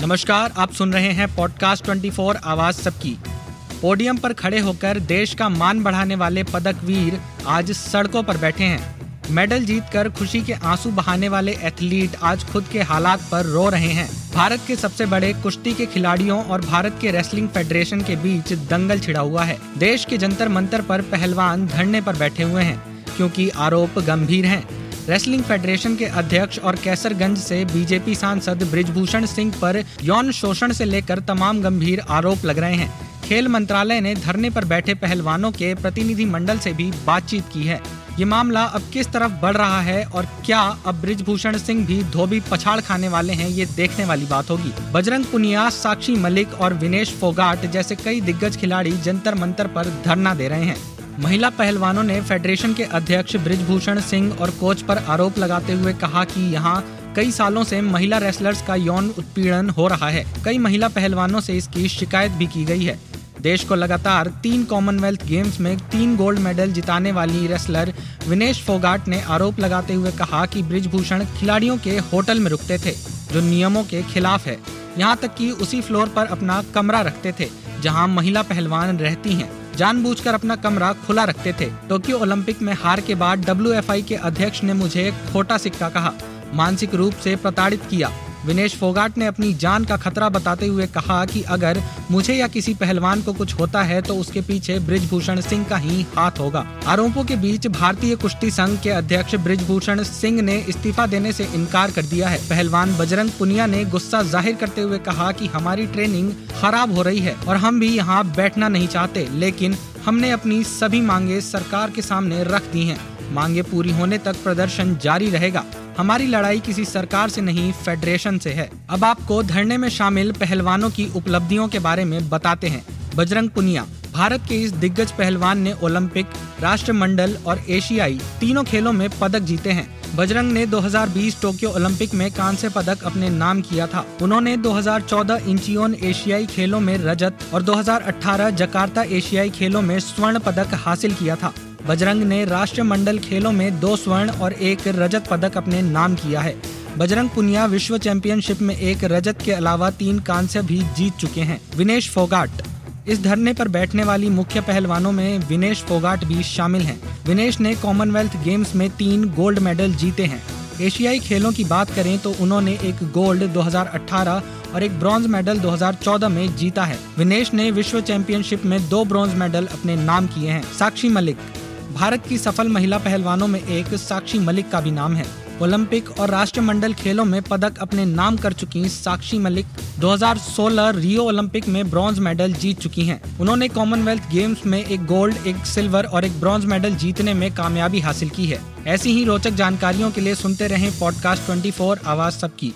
नमस्कार, आप सुन रहे हैं पॉडकास्ट 24 आवाज़ सबकी। पोडियम पर खड़े होकर देश का मान बढ़ाने वाले पदक वीर आज सड़कों पर बैठे हैं। मेडल जीतकर खुशी के आँसू बहाने वाले एथलीट आज खुद के हालात पर रो रहे हैं। भारत के सबसे बड़े कुश्ती के खिलाड़ियों और भारत के रेसलिंग फेडरेशन के बीच दंगल छिड़ा हुआ है। देश के जंतर मंतर पर पहलवान धरने पर बैठे हुए हैं, क्योंकि आरोप गंभीर हैं। रेसलिंग फेडरेशन के अध्यक्ष और कैसरगंज से बीजेपी सांसद ब्रिजभूषण सिंह पर यौन शोषण से लेकर तमाम गंभीर आरोप लग रहे हैं। खेल मंत्रालय ने धरने पर बैठे पहलवानों के प्रतिनिधि मंडल से भी बातचीत की है। ये मामला अब किस तरफ़ बढ़ रहा है और क्या अब ब्रिजभूषण सिंह भी धोबी पछाड़ खाने वाले हैं, ये देखने वाली बात होगी। बजरंग पुनिया, साक्षी मलिक और विनेश फोगाट जैसे कई दिग्गज खिलाड़ी जंतर मंतर पर धरना दे रहे हैं। महिला पहलवानों ने फेडरेशन के अध्यक्ष ब्रिजभूषण सिंह और कोच पर आरोप लगाते हुए कहा कि यहाँ कई सालों से महिला रेसलर्स का यौन उत्पीड़न हो रहा है। कई महिला पहलवानों से इसकी शिकायत भी की गई है। देश को लगातार तीन कॉमनवेल्थ गेम्स में तीन गोल्ड मेडल जिताने वाली रेसलर विनेश फोगाट ने आरोप लगाते हुए कहा कि ब्रिजभूषण खिलाड़ियों के होटल में रुकते थे, जो नियमों के खिलाफ है। यहाँ तक कि उसी फ्लोर पर अपना कमरा रखते थे, जहाँ महिला पहलवान रहती हैं। जानबूझकर अपना कमरा खुला रखते थे। टोक्यो ओलंपिक में हार के बाद डब्ल्यूएफआई के अध्यक्ष ने मुझे एक छोटा सिक्का कहा। मानसिक रूप से प्रताड़ित किया। विनेश फोगाट ने अपनी जान का खतरा बताते हुए कहा कि अगर मुझे या किसी पहलवान को कुछ होता है तो उसके पीछे ब्रिजभूषण सिंह का ही हाथ होगा। आरोपों के बीच भारतीय कुश्ती संघ के अध्यक्ष ब्रिजभूषण सिंह ने इस्तीफा देने से इनकार कर दिया है। पहलवान बजरंग पुनिया ने गुस्सा ज़ाहिर करते हुए कहा कि हमारी ट्रेनिंग खराब हो रही है और हम भी यहाँ बैठना नहीं चाहते, लेकिन हमने अपनी सभी मांगे सरकार के सामने रख दी हैं। मांगे पूरी होने तक प्रदर्शन जारी रहेगा। हमारी लड़ाई किसी सरकार से नहीं फेडरेशन से है। अब आपको धरने में शामिल पहलवानों की उपलब्धियों के बारे में बताते हैं। बजरंग पुनिया, भारत के इस दिग्गज पहलवान ने ओलंपिक, राष्ट्रमंडल और एशियाई तीनों खेलों में पदक जीते हैं। बजरंग ने 2020 टोक्यो ओलंपिक में कांस्य पदक अपने नाम किया था। उन्होंने 2014 इंचियोन एशियाई खेलों में रजत और 2018 जकार्ता एशियाई खेलों में स्वर्ण पदक हासिल किया था। बजरंग ने राष्ट्रमंडल खेलों में दो स्वर्ण और एक रजत पदक अपने नाम किया है। बजरंग पुनिया विश्व चैंपियनशिप में एक रजत के अलावा तीन कांस्य भी जीत चुके हैं। विनेश फोगाट। इस धरने पर बैठने वाली मुख्य पहलवानों में विनेश फोगाट भी शामिल हैं। विनेश ने कॉमनवेल्थ गेम्स में तीन गोल्ड मेडल जीते हैं। एशियाई खेलों की बात करें तो उन्होंने एक गोल्ड 2018 और एक ब्रॉन्ज मेडल 2014 में जीता है। विनेश ने विश्व चैंपियनशिप में दो ब्रॉन्ज मेडल अपने नाम किए हैं। साक्षी मलिक। भारत की सफल महिला पहलवानों में एक साक्षी मलिक का भी नाम है। ओलंपिक और राष्ट्रमंडल खेलों में पदक अपने नाम कर चुकी साक्षी मलिक 2016 रियो ओलंपिक में ब्रॉन्ज मेडल जीत चुकी हैं। उन्होंने कॉमनवेल्थ गेम्स में एक गोल्ड, एक सिल्वर और एक ब्रॉन्ज मेडल जीतने में कामयाबी हासिल की है। ऐसी ही रोचक जानकारियों के लिए सुनते रहें पॉडकास्ट 24 आवाज़ सबकी।